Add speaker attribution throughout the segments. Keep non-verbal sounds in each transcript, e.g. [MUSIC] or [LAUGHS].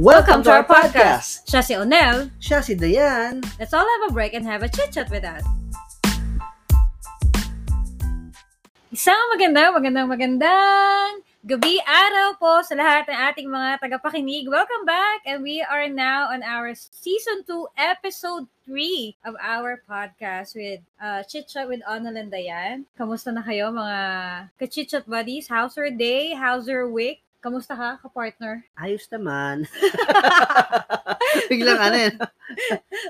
Speaker 1: Welcome to our podcast!
Speaker 2: Siya si Onel.
Speaker 1: Siya si Dayan.
Speaker 2: Let's all have a break and have a chit-chat with us. Isang magandang, magandang, magandang gabi, araw po sa lahat ng ating mga tagapakinig. Welcome back! And we are now on our Season 2, Episode 3 of our podcast with uh, Chit Chat with Onel and Dayan. Kamusta na kayo mga ka-chit chat buddies? How's your day? How's your week? Kamusta ka, ka-partner?
Speaker 1: Ayos naman. [LAUGHS] Biglang ano yun.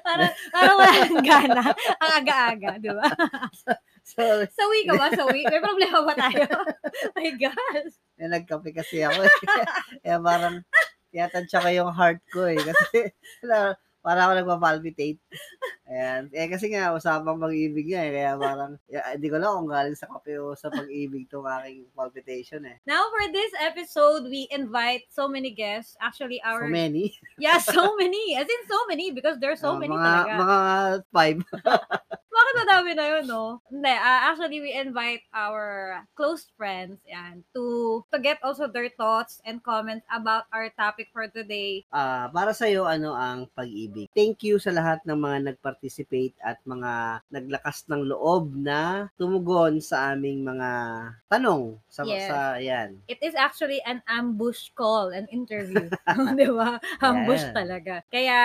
Speaker 2: Parang, parang wala nang gana. Ang aga-aga, di ba?
Speaker 1: So,
Speaker 2: Sawi ka ba? Sawi? May problema ba tayo? [LAUGHS] My gosh.
Speaker 1: eh, nagkape kasi ako. eh. [LAUGHS] Kaya parang tiyatansya ko yung heart ko eh. Kasi parang ako nagpa-palpitate. Ayan. Eh kasi nga, usapang pag-ibig nga eh. Kaya parang, yeah, hindi ko lang kung galing sa kape o sa pag-ibig itong aking palpitation eh.
Speaker 2: Now, for this episode, we invite so many guests. Actually, our...
Speaker 1: So many.
Speaker 2: Yeah, so many. As in, so many because there's so
Speaker 1: Ah,
Speaker 2: many
Speaker 1: mga,
Speaker 2: talaga.
Speaker 1: Mga five. [LAUGHS]
Speaker 2: Bakit madami na yun, no? Hindi, ah, actually, we invite our close friends yan, to, to get also their thoughts and comments about our topic for today.
Speaker 1: Ah, para sa iyo ano ang pag-ibig? Thank you sa lahat ng mga nag-participate at mga naglakas ng loob na tumugon sa aming mga tanong sa
Speaker 2: Yes.
Speaker 1: sa yan.
Speaker 2: It is actually an ambush call, an interview. [LAUGHS] Di ba? Ambush
Speaker 1: Yeah.
Speaker 2: talaga. Kaya,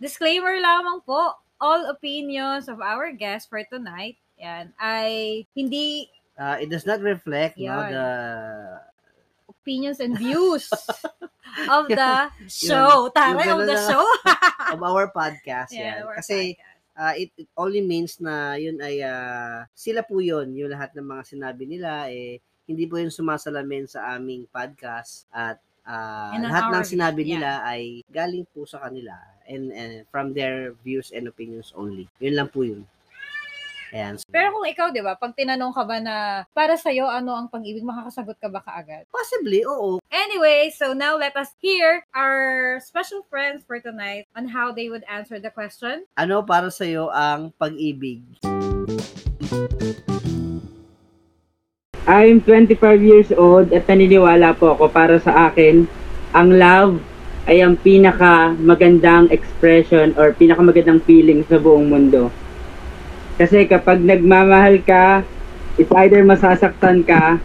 Speaker 2: disclaimer lamang po, all opinions of our guest for tonight, yan, ay hindi
Speaker 1: Ah, it does not reflect no
Speaker 2: Yan.
Speaker 1: the
Speaker 2: opinions and views [LAUGHS] of the show. Taray, of the show. [LAUGHS]
Speaker 1: of our podcast
Speaker 2: Yeah,
Speaker 1: yan.
Speaker 2: our
Speaker 1: Kasi
Speaker 2: podcast.
Speaker 1: ah, it, it only means na yun ay ah, sila po yun, yung lahat ng mga sinabi nila eh hindi po yun sumasalamin sa aming podcast at
Speaker 2: on
Speaker 1: lahat ng sinabi
Speaker 2: yeah.
Speaker 1: nila ay galing po sa kanila and, and from their views and opinions only. Yun lang po yun. Ayan.
Speaker 2: Pero kung ikaw, di ba, pag tinanong ka ba na para sa'yo, ano ang pag-ibig, makakasagot ka ba kaagad?
Speaker 1: Possibly, oo.
Speaker 2: Anyway, so now let us hear our special friends for tonight on how they would answer the question.
Speaker 1: Ano para sa iyo ang pag-ibig?
Speaker 3: I'm 25 years old at naniniwala po ako para sa akin, ang love ay ang pinaka magandang expression or pinaka magandang feeling sa buong mundo. Kasi kapag nagmamahal ka, it's either masasaktan ka,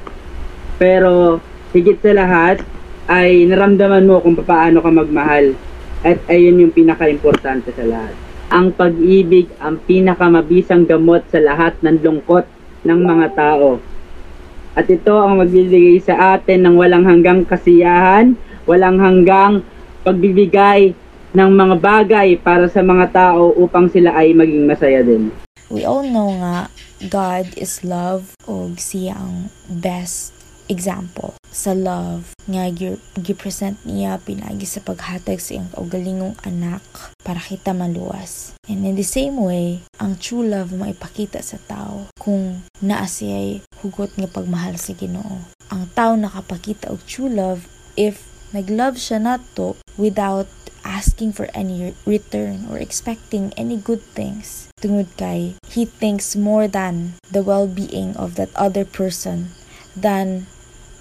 Speaker 3: pero higit sa lahat ay naramdaman mo kung paano ka magmahal. At ayun yung pinaka-importante sa lahat. Ang pag-ibig ang pinakamabisang gamot sa lahat ng lungkot ng mga tao. At ito ang magbibigay sa atin ng walang hanggang kasiyahan, walang hanggang pagbibigay ng mga bagay para sa mga tao upang sila ay maging masaya din.
Speaker 4: we all know nga God is love o siya ang best example sa love nga gi- gi-present niya pinagi sa paghatag sa iyang kaugalingong anak para kita maluwas. And in the same way, ang true love maipakita sa tao kung naa siya'y hugot nga pagmahal sa Ginoo. Ang tao nakapakita og true love if nag-love siya nato without asking for any return or expecting any good things. Tungod kay, he thinks more than the well-being of that other person than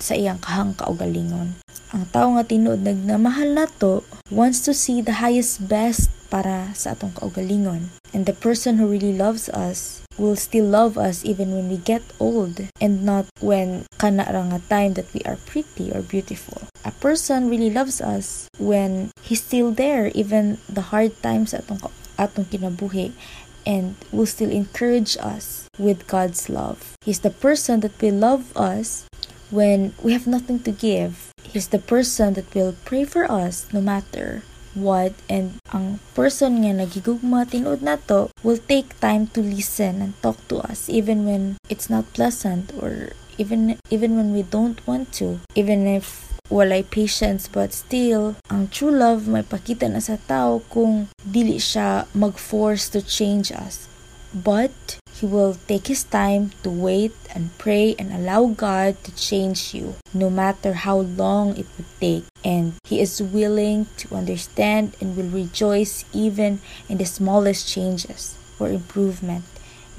Speaker 4: sa iyang kahang kaugalingon. Ang tao nga tinuod nagnamahal nato wants to see the highest best para sa atong kaugalingon. And the person who really loves us will still love us even when we get old and not when kana ra time that we are pretty or beautiful. A person really loves us when he's still there even the hard times atong atong kinabuhi and will still encourage us with God's love. He's the person that will love us when we have nothing to give. He's the person that will pray for us no matter what and ang person nga nagigugma tinuod nato will take time to listen and talk to us even when it's not pleasant or even even when we don't want to even if walay patience but still ang true love may pakita na sa tao kung dili siya mag-force to change us. But he will take his time to wait and pray and allow God to change you no matter how long it would take. And he is willing to understand and will rejoice even in the smallest changes or improvement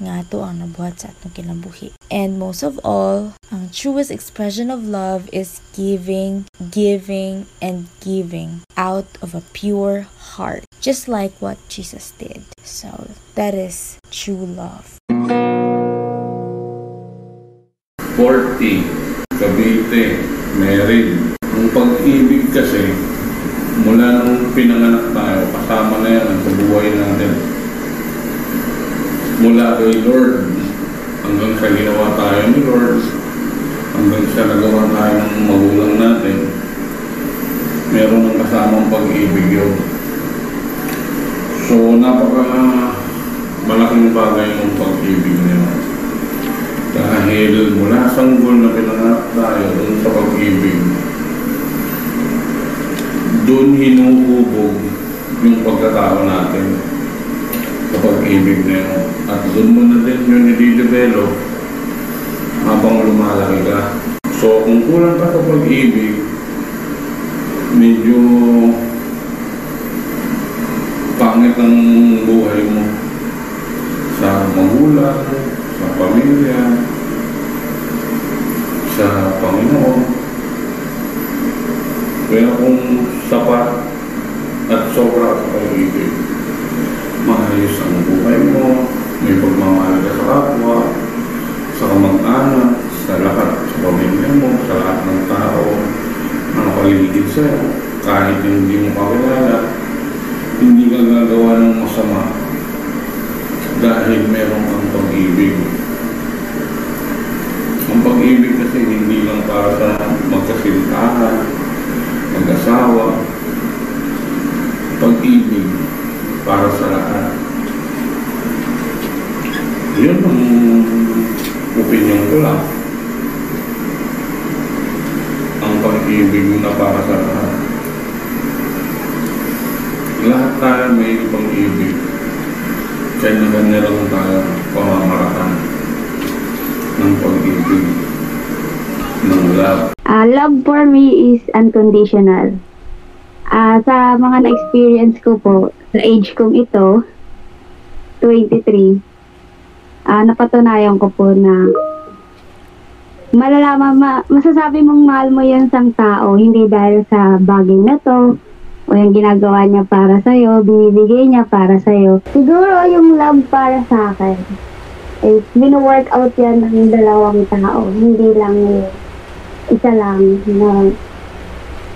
Speaker 4: nga ato ang nabuhat sa atong kinabuhi. And most of all, ang truest expression of love is giving, giving, and giving out of a pure heart. Just like what Jesus did. So, that is true love.
Speaker 5: 40, Cavite, Merin. Ang pag-ibig kasi, mula nung pinanganak tayo, kasama na yan sa buhay natin. Mula kay Lord, hanggang sa ginawa tayo ni Lord, hanggang sa nagawa tayo ng magulang natin, meron ng kasamang pag-ibig yun. So, napaka malaking bagay ng pag-ibig niya. Dahil mula sanggol na pinanganak tayo dun sa pag-ibig, doon hinuhubog yung pagkatao natin pag-ibig na yun. At doon mo na din yun nide-develop habang lumalaki ka. So, kung kulang ka sa pag-ibig, medyo pangit ang buhay mo sa magulang, sa pamilya, sa Panginoon. Kaya kung sapat at sobra sa pag-ibig, maayos ang buhay mo, may pagmamahal ka sa kapwa, sa kamag-anak, sa lahat, sa pamilya mo, sa lahat ng tao na nakaligid sa'yo, kahit hindi mo kakilala, hindi ka gagawa ng masama dahil meron kang pag-ibig. Ang pag-ibig kasi hindi lang para sa magkasintahan, mag-asawa. Pag-ibig para sa lahat. Yun ang opinion ko lang. Ang pag-ibig na para sa lahat. Lahat tayo may pag-ibig. Kanya-kanya lang tayo pamamaraan ng pag-ibig, ng love.
Speaker 6: Ah, love for me is unconditional. Ah, sa mga na-experience ko po, sa age kong ito, 23, ah, napatunayan ko po na malalaman, ma- masasabi mong mahal mo yung isang tao, hindi dahil sa bagay na to, o yung ginagawa niya para sa'yo, binibigay niya para sa'yo. Siguro yung love para sa akin, is mino-work out yan ng dalawang tao, hindi lang isa lang na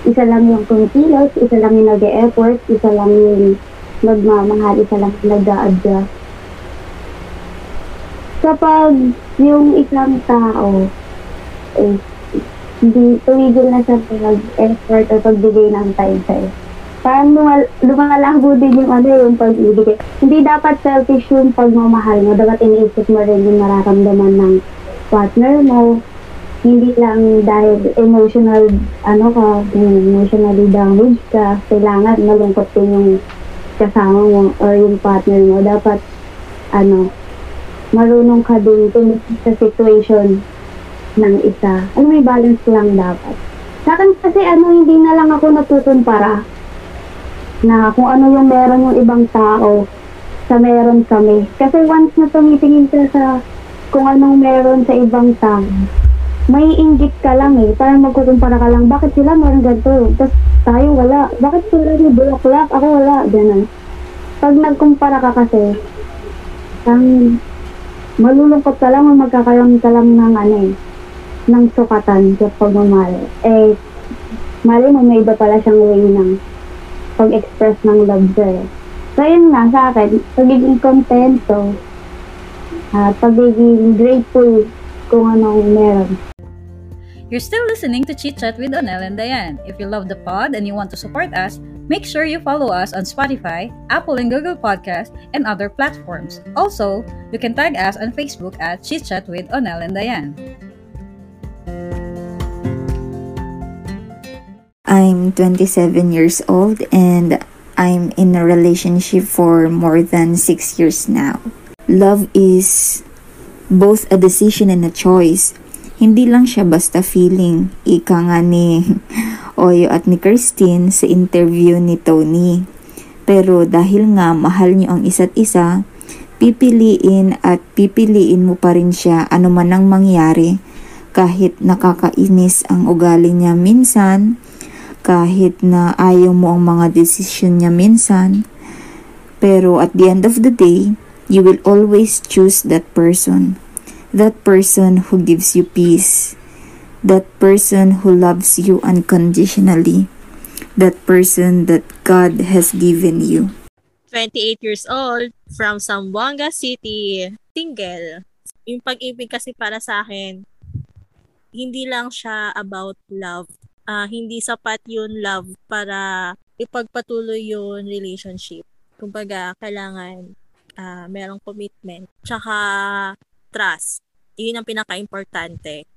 Speaker 6: isa lang yung kumikilos, isa lang yung nag-e-effort, isa lang yung magmamahal, isa lang yung nag-a-adjust. Kapag yung isang tao eh, hindi tumigil na sa pag-effort o pagbigay ng time sa'yo. Parang lumal- lumalabo din yung ano yung pag-ibig. Hindi dapat selfish yung pagmamahal mo. Dapat iniisip mo rin yung nararamdaman ng partner mo, hindi lang dahil emotional, ano ka, emotionally damaged ka, kailangan malungkot din yung kasama mo or yung partner mo. Dapat, ano, marunong ka din sa situation ng isa. Ano, may balance lang dapat. Sa akin kasi, ano, hindi na lang ako natutun para na kung ano yung meron yung ibang tao sa meron kami. Kasi once na tumitingin ka sa kung anong meron sa ibang tao, may inggit ka lang eh. Parang magkukumpara ka lang, bakit sila meron ganito? Tapos tayo wala. Bakit sila may bulaklak? Ako wala. Ganun. Pag nagkumpara ka kasi, ang malulungkot ka lang o magkakaroon ka lang ng ano eh, ng sukatan sa pagmamahal. Eh, mali mo may iba pala siyang way ng pag-express ng love sa'yo. So, yun nga sa akin, pagiging kontento, at pagiging grateful kung anong meron.
Speaker 2: You're still listening to Chit Chat with Onel and Diane. If you love the pod and you want to support us, make sure you follow us on Spotify, Apple and Google Podcast, and other platforms. Also, you can tag us on Facebook at Chit Chat with Onel and Diane.
Speaker 7: I'm 27 years old and I'm in a relationship for more than 6 years now. Love is both a decision and a choice. Hindi lang siya basta feeling. Ika nga ni [LAUGHS] Oyo at ni Christine sa interview ni Tony. Pero dahil nga mahal niyo ang isa't isa, pipiliin at pipiliin mo pa rin siya ano man ang mangyari kahit nakakainis ang ugali niya minsan, kahit na ayaw mo ang mga desisyon niya minsan. Pero at the end of the day, you will always choose that person. That person who gives you peace. That person who loves you unconditionally. That person that God has given you.
Speaker 8: 28 years old, from Zamboanga City, single. Yung pag-ibig kasi para sa akin, hindi lang siya about love. Ah, hindi sapat yun love para ipagpatuloy yung relationship. Kumbaga, kailangan ah, merong commitment. Tsaka trust. Yun ang pinaka-importante.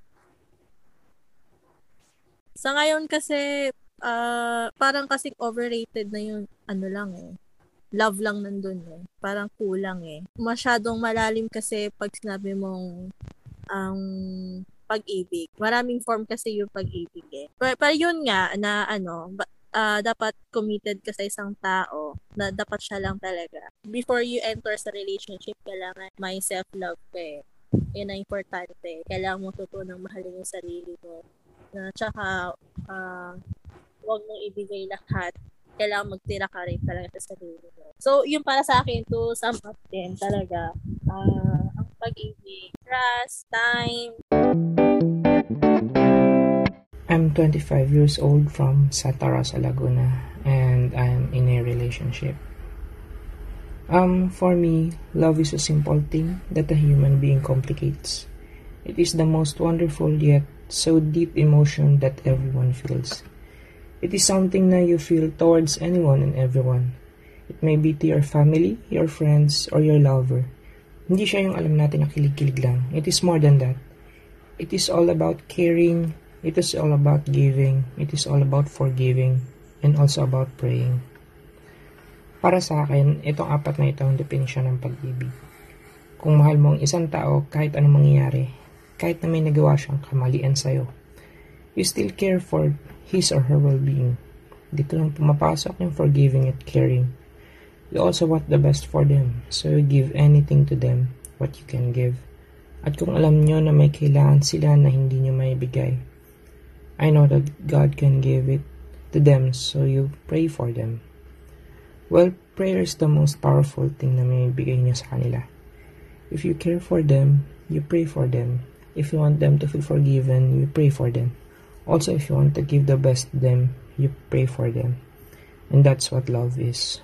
Speaker 8: Sa ngayon kasi, ah, parang kasing overrated na yung ano lang eh. Love lang nandun eh. Parang kulang eh. Masyadong malalim kasi pag sinabi mong ang pag-ibig. Maraming form kasi yung pag-ibig eh. Pero, pero yun nga na ano, ah, dapat committed ka sa isang tao na dapat siya lang talaga. Before you enter sa relationship, kailangan may self-love ka eh. Yan ang importante. Kailangan mo tutunang mahalin yung sarili mo. Na tsaka, ah, huwag mong ibigay lahat. Kailangan magtira ka rin talaga sa sarili mo. So, yung para sa akin, to sum up din talaga, ah, ang pag-ibig, trust, time,
Speaker 9: I'm 25 years old from Santa Rosa, Laguna, and I'm in a relationship. Um, for me, love is a simple thing that a human being complicates. It is the most wonderful yet so deep emotion that everyone feels. It is something that you feel towards anyone and everyone. It may be to your family, your friends, or your lover. Hindi siya yung alam natin na kilig-kilig lang. It is more than that. It is all about caring, it is all about giving, it is all about forgiving, and also about praying. Para sa akin, itong apat na ito ang definisyon ng pag-ibig. Kung mahal mo ang isang tao, kahit anong mangyayari, kahit na may nagawa siyang kamalian sa'yo, you still care for his or her well-being. Dito lang pumapasok yung forgiving at caring. You also want the best for them, so you give anything to them what you can give. At kung alam nyo na may kailangan sila na hindi nyo maibigay, I know that God can give it to them, so you pray for them. Well, prayer is the most powerful thing na may bigay nyo sa kanila. If you care for them, you pray for them. If you want them to feel forgiven, you pray for them. Also, if you want to give the best to them, you pray for them. And that's what love is.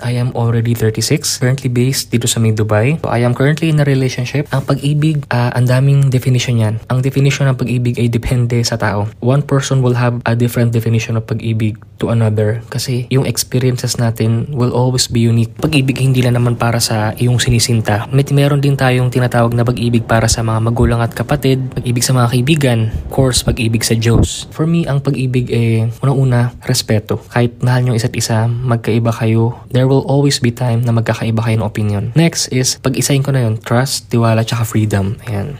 Speaker 10: I am already 36, currently based dito sa May Dubai. So I am currently in a relationship. Ang pag-ibig, ah, ang daming definition yan. Ang definition ng pag-ibig ay depende sa tao. One person will have a different definition of pag-ibig to another kasi yung experiences natin will always be unique. Pag-ibig hindi lang naman para sa iyong sinisinta. May meron din tayong tinatawag na pag-ibig para sa mga magulang at kapatid, pag-ibig sa mga kaibigan, of course, pag-ibig sa Diyos. For me, ang pag-ibig ay unang-una, respeto. Kahit mahal nyo isa't isa, magkaiba kayo, there will always be time na magkakaiba kayo ng opinion. Next is, pag-isahin ko na yun, trust, tiwala, tsaka freedom. Ayan.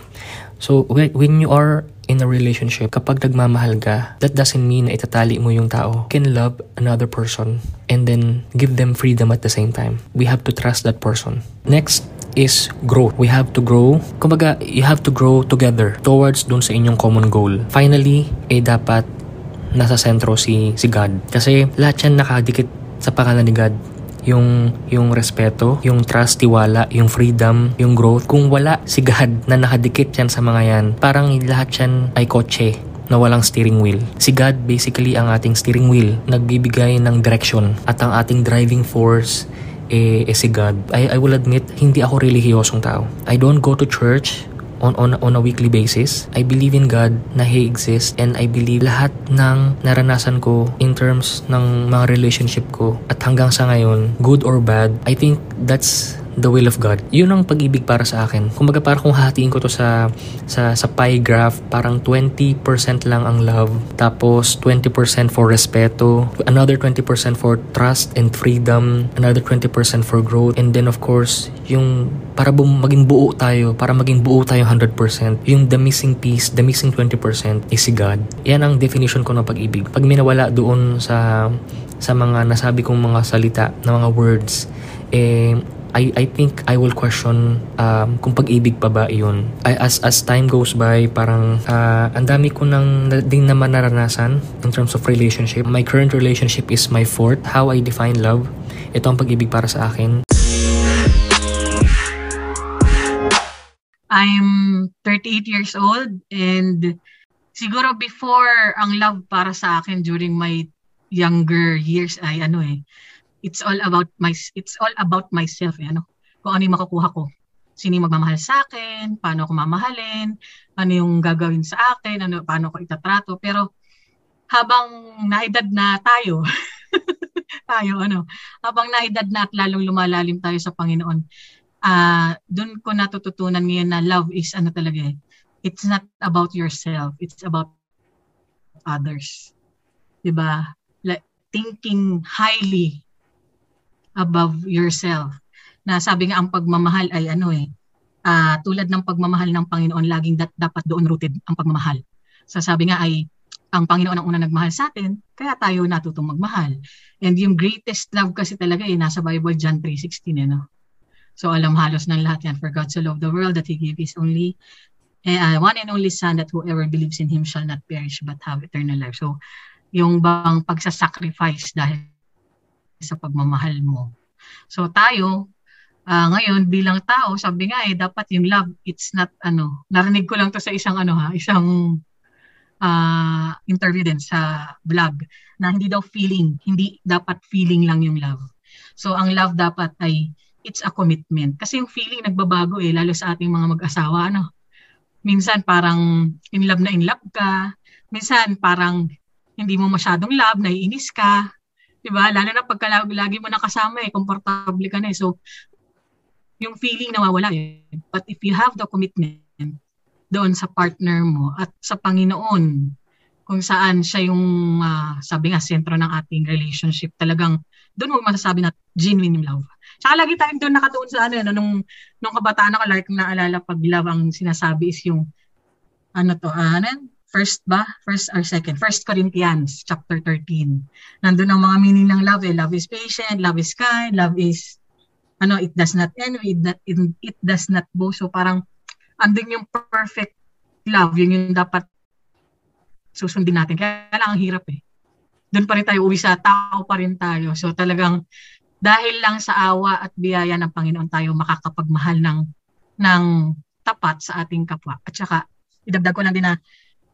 Speaker 10: So, when you are in a relationship, kapag nagmamahal ka, that doesn't mean na itatali mo yung tao. You can love another person and then give them freedom at the same time. We have to trust that person. Next is growth. We have to grow. Kumbaga, you have to grow together towards dun sa inyong common goal. Finally, eh dapat nasa sentro si si God. Kasi lahat yan nakadikit sa pangalan ni God yung yung respeto, yung trust, tiwala, yung freedom, yung growth. Kung wala si God na nakadikit yan sa mga yan, parang lahat yan ay kotse na walang steering wheel. Si God basically ang ating steering wheel, nagbibigay ng direction at ang ating driving force eh, eh si God. I, I will admit, hindi ako relihiyosong tao. I don't go to church on, on, on a weekly basis. I believe in God na He exists and I believe lahat ng naranasan ko in terms ng mga relationship ko at hanggang sa ngayon, good or bad, I think that's the will of God. Yun ang pag-ibig para sa akin. Kumbaga parang kung hahatiin ko to sa sa sa pie graph, parang 20% lang ang love, tapos 20% for respeto, another 20% for trust and freedom, another 20% for growth, and then of course, yung para bum, maging buo tayo, para maging buo tayo 100%, yung the missing piece, the missing 20% is si God. Yan ang definition ko ng pag-ibig. Pag minawala doon sa sa mga nasabi kong mga salita, na mga words, eh, I, I think I will question um, kung pag-ibig pa ba yun. I, as, as time goes by, parang uh, ang dami ko nang na, din naman naranasan in terms of relationship. My current relationship is my fourth. How I define love. Ito ang pag-ibig para sa akin.
Speaker 11: I'm 38 years old and siguro before ang love para sa akin during my younger years ay ano eh it's all about my it's all about myself eh, ano? Kung ano yung makukuha ko. Sino yung magmamahal sa akin paano ako mamahalin ano yung gagawin sa akin ano paano ko itatrato. Pero habang naedad na tayo [LAUGHS] tayo ano habang naedad na at lalong lumalalim tayo sa Panginoon ah uh, doon ko natututunan ngayon na love is ano talaga eh it's not about yourself it's about others. 'di ba like thinking highly above yourself. Na sabi nga ang pagmamahal ay ano eh uh, tulad ng pagmamahal ng Panginoon laging dat- dapat doon rooted ang pagmamahal. So sabi nga ay ang Panginoon ang una nagmahal sa atin kaya tayo natutong magmahal. And yung greatest love kasi talaga eh nasa Bible John 3:16 eh no? So alam halos ng lahat yan. For God so loved the world that He gave His only uh, one and only Son that whoever believes in Him shall not perish but have eternal life. So, yung bang pagsasacrifice dahil sa pagmamahal mo. So, tayo, uh, ngayon bilang tao, sabi nga eh, dapat yung love, it's not ano, narinig ko lang to sa isang ano ha, isang uh, interview din sa vlog na hindi daw feeling, hindi dapat feeling lang yung love. So, ang love dapat ay it's a commitment. Kasi yung feeling nagbabago eh, lalo sa ating mga mag-asawa, ano, minsan parang in love na in love ka, minsan parang hindi mo masyadong love, naiinis ka, 'di ba? Lalo na pagka lagi mo nakasama eh, komportable ka na eh. So yung feeling nawawala eh. But if you have the commitment doon sa partner mo at sa Panginoon, kung saan siya yung uh, sabi nga sentro ng ating relationship, talagang doon mo masasabi na genuine love. Tsaka lagi tayong doon nakatuon sa ano, ano nung, nung kabataan ako, like naalala pag love ang sinasabi is yung, ano to, uh, ano, first ba? First or second? First Corinthians, chapter 13. Nandun ang mga meaning ng love eh. Love is patient, love is kind, love is, ano, it does not envy, it, it, it does not boast. So parang, andun yung perfect love, yun yung dapat susundin natin. Kaya lang ang hirap eh. Doon pa rin tayo uwi sa tao pa rin tayo. So talagang dahil lang sa awa at biyaya ng Panginoon tayo makakapagmahal ng ng tapat sa ating kapwa. At saka idagdag ko lang din na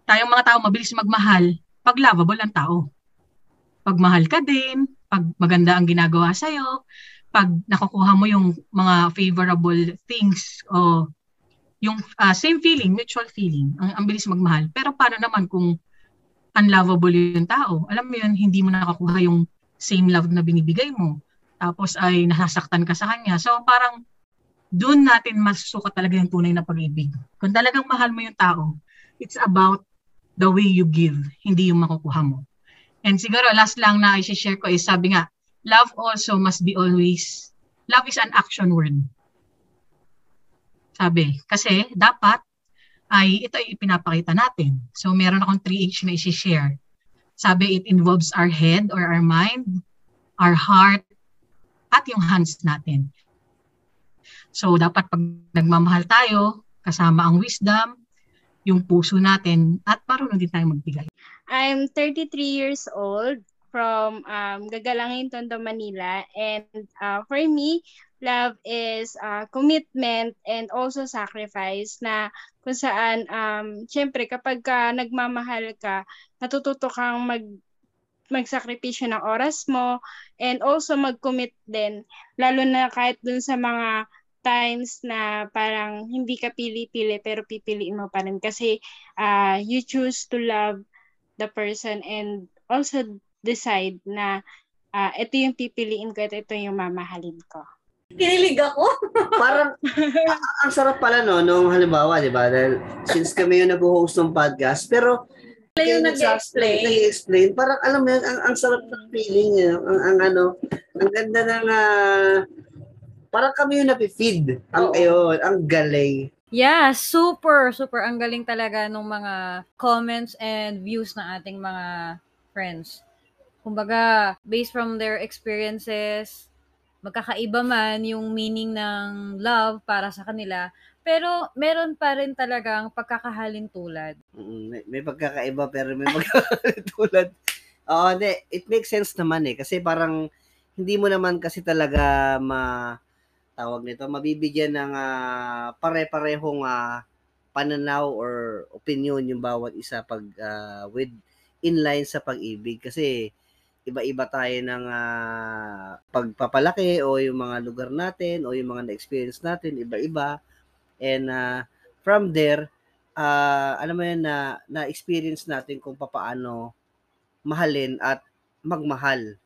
Speaker 11: tayong mga tao mabilis magmahal pag lovable ang tao. Pag mahal ka din, pag maganda ang ginagawa sa iyo, pag nakukuha mo yung mga favorable things o yung uh, same feeling, mutual feeling, ang, ang bilis magmahal. Pero paano naman kung unlovable yung tao? Alam mo yun, hindi mo nakakuha yung same love na binibigay mo tapos ay nasasaktan ka sa kanya. So parang doon natin masusukat talaga yung tunay na pag-ibig. Kung talagang mahal mo yung tao, it's about the way you give, hindi yung makukuha mo. And siguro last lang na i-share ko is sabi nga, love also must be always, love is an action word. Sabi, kasi dapat ay ito ay ipinapakita natin. So meron akong 3H na i-share. Sabi, it involves our head or our mind, our heart, at yung hands natin. So, dapat pag nagmamahal tayo, kasama ang wisdom, yung puso natin, at marunong din tayo magbigay.
Speaker 12: I'm 33 years old from um, Gagalangin, Tondo, Manila. And uh, for me, love is uh, commitment and also sacrifice na kung saan, um, syempre, kapag ka nagmamahal ka, natututo kang mag magsakripisyo ng oras mo and also mag-commit din lalo na kahit dun sa mga times na parang hindi ka pili-pili pero pipiliin mo pa rin kasi uh, you choose to love the person and also decide na uh, ito yung pipiliin ko at ito yung mamahalin ko.
Speaker 8: Kinilig ako. [LAUGHS]
Speaker 1: Parang, ang sarap pala no, nung halimbawa, di ba? Dahil since kami yung nag-host ng podcast, pero
Speaker 8: sila yung nag-explain.
Speaker 1: Nag-explain. Parang alam mo yun, ang, ang sarap ng feeling. Yun. Ang, ang ano, ang ganda ng, uh, parang kami yung napifeed. Ang, ayun, ang galing.
Speaker 2: Yeah, super, super. Ang galing talaga ng mga comments and views ng ating mga friends. Kumbaga, based from their experiences, magkakaiba man yung meaning ng love para sa kanila, pero meron pa rin talagang pagkakahalin tulad.
Speaker 1: Mm, may, may pagkakaiba pero may [LAUGHS] magkakatulad. Oo, hindi. It makes sense naman eh. Kasi parang hindi mo naman kasi talaga ma tawag nito, mabibigyan ng ah, pare-parehong ah, pananaw or opinion yung bawat isa pag ah, with inline sa pag-ibig kasi iba-iba tayo ng ah, pagpapalaki o yung mga lugar natin o yung mga na-experience natin, iba-iba. And ah, from there, ah, alam mo yun na na-experience natin kung papaano mahalin at magmahal,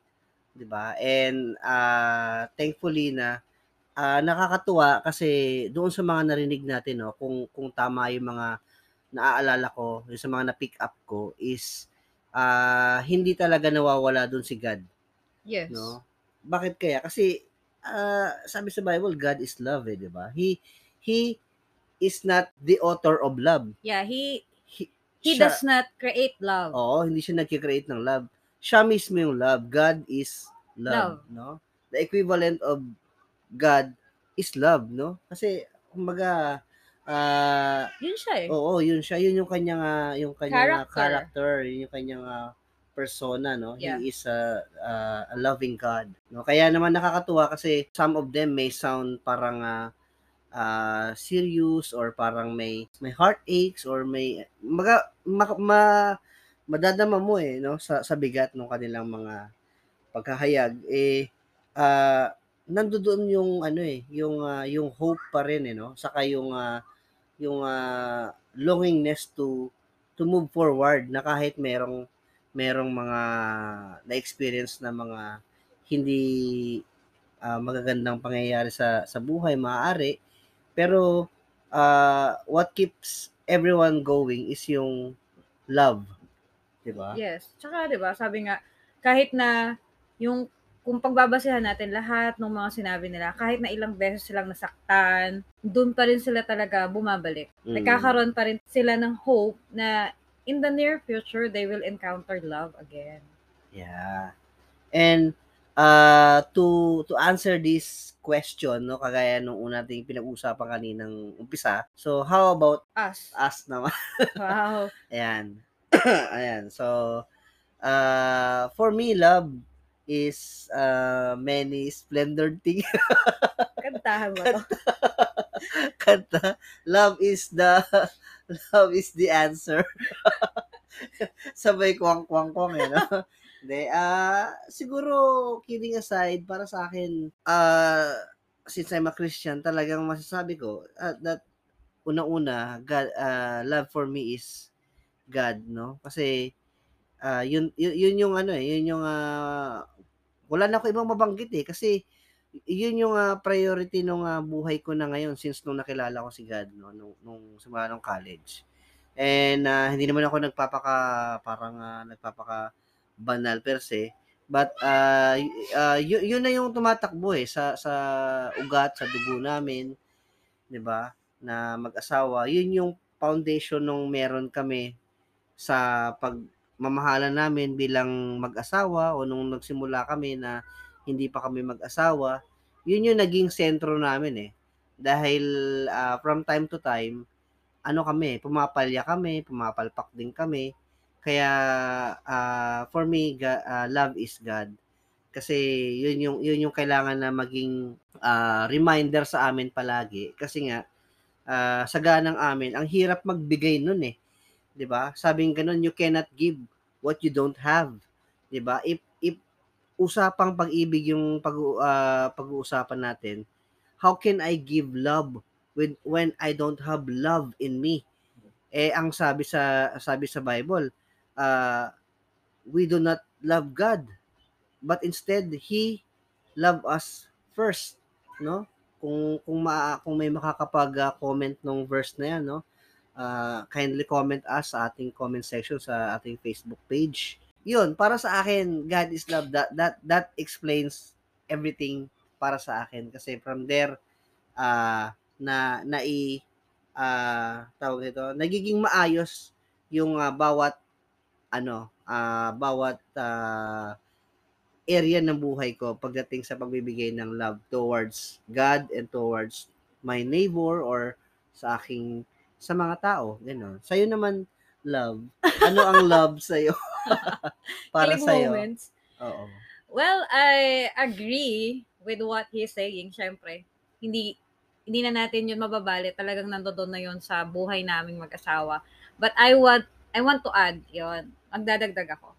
Speaker 1: 'di ba? And ah, thankfully na ah, nakakatuwa kasi doon sa mga narinig natin no, kung kung tama yung mga naaalala ko, yung sa mga na-pick up ko is ah, hindi talaga nawawala doon si God,
Speaker 2: Yes.
Speaker 1: no? Bakit kaya? Kasi ah, sabi sa Bible, God is love, eh, 'di ba? He he is not the author of love.
Speaker 2: Yeah, he
Speaker 1: He,
Speaker 2: he
Speaker 1: siya-
Speaker 2: does not create love.
Speaker 1: Oo, hindi siya nagki-create ng love. Siya mismo yung love. God is love, no? The equivalent of God is love, no? Kasi kumbaga ah
Speaker 2: Yun siya eh.
Speaker 1: oo, yun siya, yun yung kanyang ah, yung kanyang ah,
Speaker 2: Character.
Speaker 1: character, yun yung kanyang ah, persona, no?
Speaker 2: Yeah.
Speaker 1: He is a, a, a loving God, no? Kaya naman nakakatuwa kasi some of them may sound parang ah, ah, serious or parang may may heartaches or may maga, ma, ma, madadama mo eh no sa sa bigat ng kanilang mga pagkahayag eh ah nandoon yung ano eh yung ah, yung hope pa rin eh no? Saka yung ah, yung ah, longingness to to move forward na kahit merong merong mga na-experience na mga hindi ah, magagandang pangyayari sa sa buhay maaari. Pero ah, what keeps everyone going is yung love 'di ba?
Speaker 2: Yes. Tsaka, di ba, sabi nga, kahit na yung kung pagbabasehan natin lahat ng mga sinabi nila, kahit na ilang beses silang nasaktan, doon pa rin sila talaga bumabalik.
Speaker 1: Mm.
Speaker 2: Nagkakaroon pa rin sila ng hope na in the near future, they will encounter love again.
Speaker 1: Yeah. And uh to to answer this question, no, kagaya nung una nating pinag-usapan kaninang umpisa. So how about
Speaker 2: Us.
Speaker 1: us naman? [LAUGHS]
Speaker 2: Wow.
Speaker 1: Ayan. [COUGHS] Ayan. So uh for me love is uh many splendid thing. [LAUGHS]
Speaker 2: Kantahan mo to.
Speaker 1: Kanta. [LAUGHS] Love is the [LAUGHS] love is the answer. Sabay kwang kwang kwang eh, no? Hindi, ah, siguro, kidding aside, para sa akin, ah, since I'm a Christian, talagang masasabi ko, ah, that, una-una, God, ah, love for me is God, no? Kasi, ah, yun, yun, yun yung ano eh, yun yung, ah, wala na ako ibang mabanggit eh, kasi, yun yung ah, priority nung ah, buhay ko na ngayon since nung nakilala ko si God, no? Nung, nung simula nung college. And ah, hindi naman ako nagpapaka, parang ah, nagpapaka, banal per se. But uh, uh, y- yun na yung tumatakbo eh sa sa ugat, sa dugo namin, 'di ba? Na mag-asawa. Yun yung foundation nung meron kami sa pagmamahalan namin bilang mag-asawa o nung nagsimula kami na hindi pa kami mag-asawa. Yun yung naging sentro namin eh. Dahil ah, from time to time, ano kami, pumapalya kami, pumapalpak din kami. Kaya ah, for me, ga- ah, love is God. Kasi yun yung yun yung kailangan na maging ah, reminder sa amin palagi kasi nga ah, sa ganang amin, ang hirap magbigay nun eh. 'Di ba? Sabing ganun, you cannot give what you don't have. 'Di ba? If if usapang pag-ibig yung pag ah, pag-uusapan natin, how can I give love when when I don't have love in me? Eh ang sabi sa sabi sa Bible, uh, we do not love God, but instead He love us first, no? Kung kung ma, kung may makakapag-comment nung verse na yan, no? Uh, kindly comment us sa ating comment section sa ating Facebook page. Yun, para sa akin, God is love. That that that explains everything para sa akin kasi from there uh, na nai ah tawag nito, nagiging maayos yung ah, bawat ano, ah bawat ah, area ng buhay ko pagdating sa pagbibigay ng love towards God and towards my neighbor or sa aking sa mga tao. Ganon. Sa'yo naman, love. Ano ang love sa'yo? [LAUGHS] Para
Speaker 2: Kilig
Speaker 1: sa'yo.
Speaker 2: moments.
Speaker 1: Oo.
Speaker 2: Well, I agree with what he's saying. Siyempre, hindi hindi na natin yun mababali. Talagang nandoon na yun sa buhay naming mag-asawa. But I want I want to add yon. Magdadagdag ako.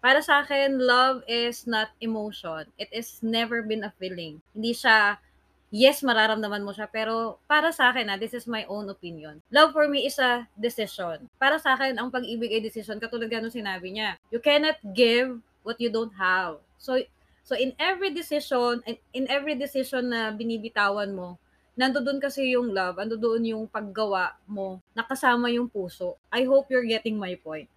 Speaker 2: Para sa akin, love is not emotion. It is never been a feeling. Hindi siya, yes, mararamdaman mo siya, pero para sa akin, na this is my own opinion. Love for me is a decision. Para sa akin, ang pag-ibig ay decision. Katulad ganun sinabi niya. You cannot give what you don't have. So, so in every decision, in, in every decision na binibitawan mo, nandoon kasi yung love, nandoon yung paggawa mo, nakasama yung puso. I hope you're getting my point.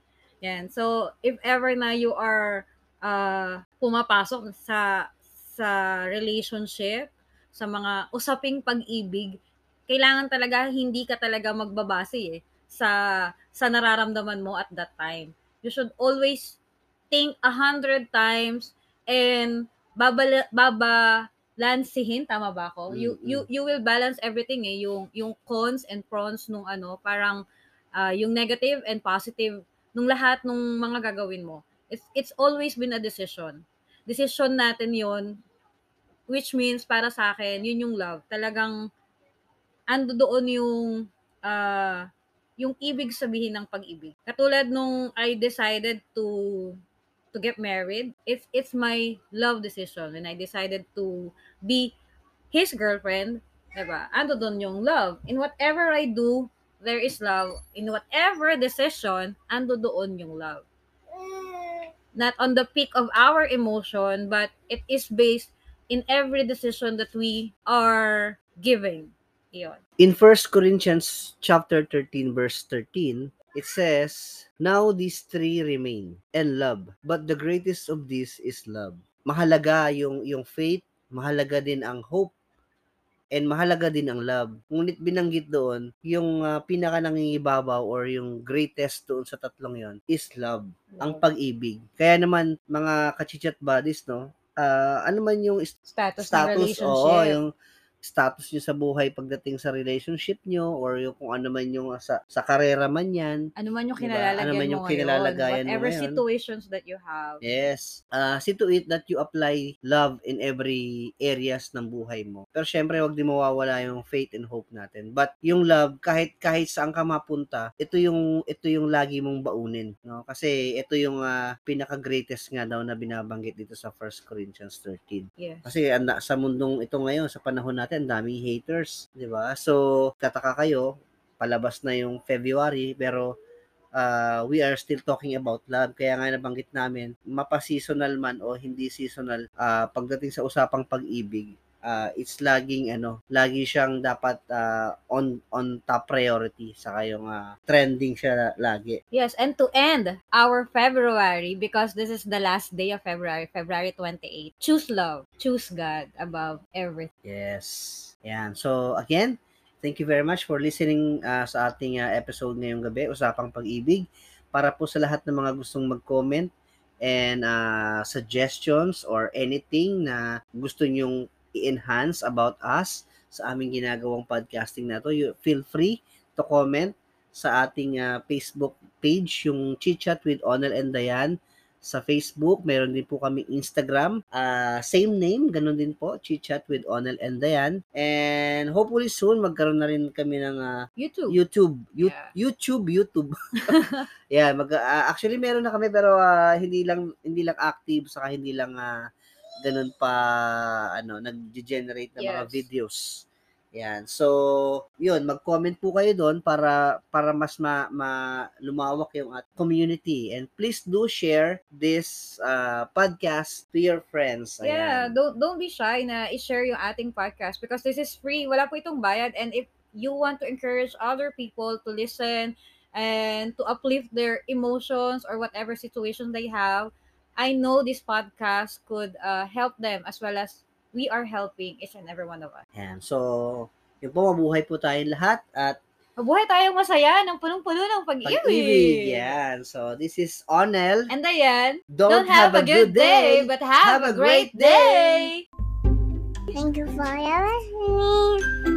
Speaker 2: Yan. So, if ever na you are uh, pumapasok sa sa relationship, sa mga usaping pag-ibig, kailangan talaga hindi ka talaga magbabase eh sa sa nararamdaman mo at that time. You should always think a hundred times and babala, babalansihin tama ba ako? You you you will balance everything eh yung yung cons and pros nung ano parang uh, yung negative and positive nung lahat nung mga gagawin mo. It's it's always been a decision. Decision natin 'yon which means para sa akin yun yung love. Talagang ando doon yung uh, yung ibig sabihin ng pag-ibig. Katulad nung I decided to to get married, it's it's my love decision when I decided to be his girlfriend, 'di ba? Ando doon yung love. In whatever I do, there is love. In whatever decision, ando doon yung love. Not on the peak of our emotion, but it is based in every decision that we are giving. Iyon.
Speaker 1: In 1 Corinthians chapter 13 verse 13, it says, Now these three remain, and love, but the greatest of these is love. Mahalaga yung, yung faith, mahalaga din ang hope, and mahalaga din ang love. Ngunit binanggit doon, yung uh, pinaka nangingibabaw or yung greatest doon sa tatlong yon is love, ang pag-ibig. Kaya naman, mga kachichat buddies, no, uh, ano man yung
Speaker 2: status,
Speaker 1: status
Speaker 2: ng relationship.
Speaker 1: oo, yung status nyo sa buhay pagdating sa relationship nyo or yung kung ano man yung sa, sa karera man yan.
Speaker 2: Ano man yung
Speaker 1: diba?
Speaker 2: kinalalagyan
Speaker 1: ano man yung
Speaker 2: mo
Speaker 1: kinalalagayan.
Speaker 2: Whatever
Speaker 1: mo ngayon.
Speaker 2: situations that you have.
Speaker 1: Yes. Uh, see to it that you apply love in every areas ng buhay mo. Pero syempre, wag din mawawala yung faith and hope natin. But yung love, kahit kahit saan ka mapunta, ito yung ito yung lagi mong baunin, no? Kasi ito yung uh, pinaka-greatest nga daw na binabanggit dito sa 1 Corinthians 13.
Speaker 2: Yes.
Speaker 1: Kasi anda, sa mundong ito ngayon, sa panahon natin, ang daming haters, 'di ba? So, kataka kayo, palabas na yung February pero uh, we are still talking about love. Kaya nga nabanggit namin, mapa-seasonal man o hindi seasonal, uh, pagdating sa usapang pag-ibig, uh, it's laging ano, lagi siyang dapat uh, on on top priority sa kayong uh, trending siya lagi.
Speaker 2: Yes, and to end our February because this is the last day of February, February 28. Choose love, choose God above everything.
Speaker 1: Yes. Yan. So again, thank you very much for listening uh, sa ating uh, episode ngayong gabi, Usapang Pag-ibig. Para po sa lahat ng mga gustong mag-comment and uh, suggestions or anything na gusto nyong i-enhance about us sa aming ginagawang podcasting na to, you feel free to comment sa ating uh, Facebook page, yung Chit Chat with Onel and Dayan sa Facebook. Meron din po kami Instagram. Uh, same name, ganun din po, Chit Chat with Onel and Dayan. And hopefully soon, magkaroon na rin kami ng uh,
Speaker 2: YouTube.
Speaker 1: YouTube. You,
Speaker 2: Yeah.
Speaker 1: YouTube, YouTube. [LAUGHS] yeah, mag, uh, actually meron na kami pero uh, hindi lang hindi lang active saka hindi lang uh, ganun pa ano nag-generate ng mga
Speaker 2: Yes.
Speaker 1: videos. Yan. So, yun, mag-comment po kayo doon para para mas ma, ma lumawak yung at community. And please do share this uh, podcast to your friends.
Speaker 2: Yeah,
Speaker 1: Ayan.
Speaker 2: don't don't be shy na i-share yung ating podcast because this is free. Wala po itong bayad and if you want to encourage other people to listen and to uplift their emotions or whatever situation they have, I know this podcast could uh, help them as well as we are helping each and every one of us.
Speaker 1: Yeah. So, yun po, mabuhay po tayong lahat at
Speaker 2: Mabuhay tayong masaya ng punong-puno ng pag-ibig.
Speaker 1: Pag-ibig, yan. So, this is Onel.
Speaker 2: And ayan,
Speaker 1: don't, don't have, have a, a good day, day,
Speaker 2: but have, have a great, great day. day.
Speaker 13: Thank you for listening.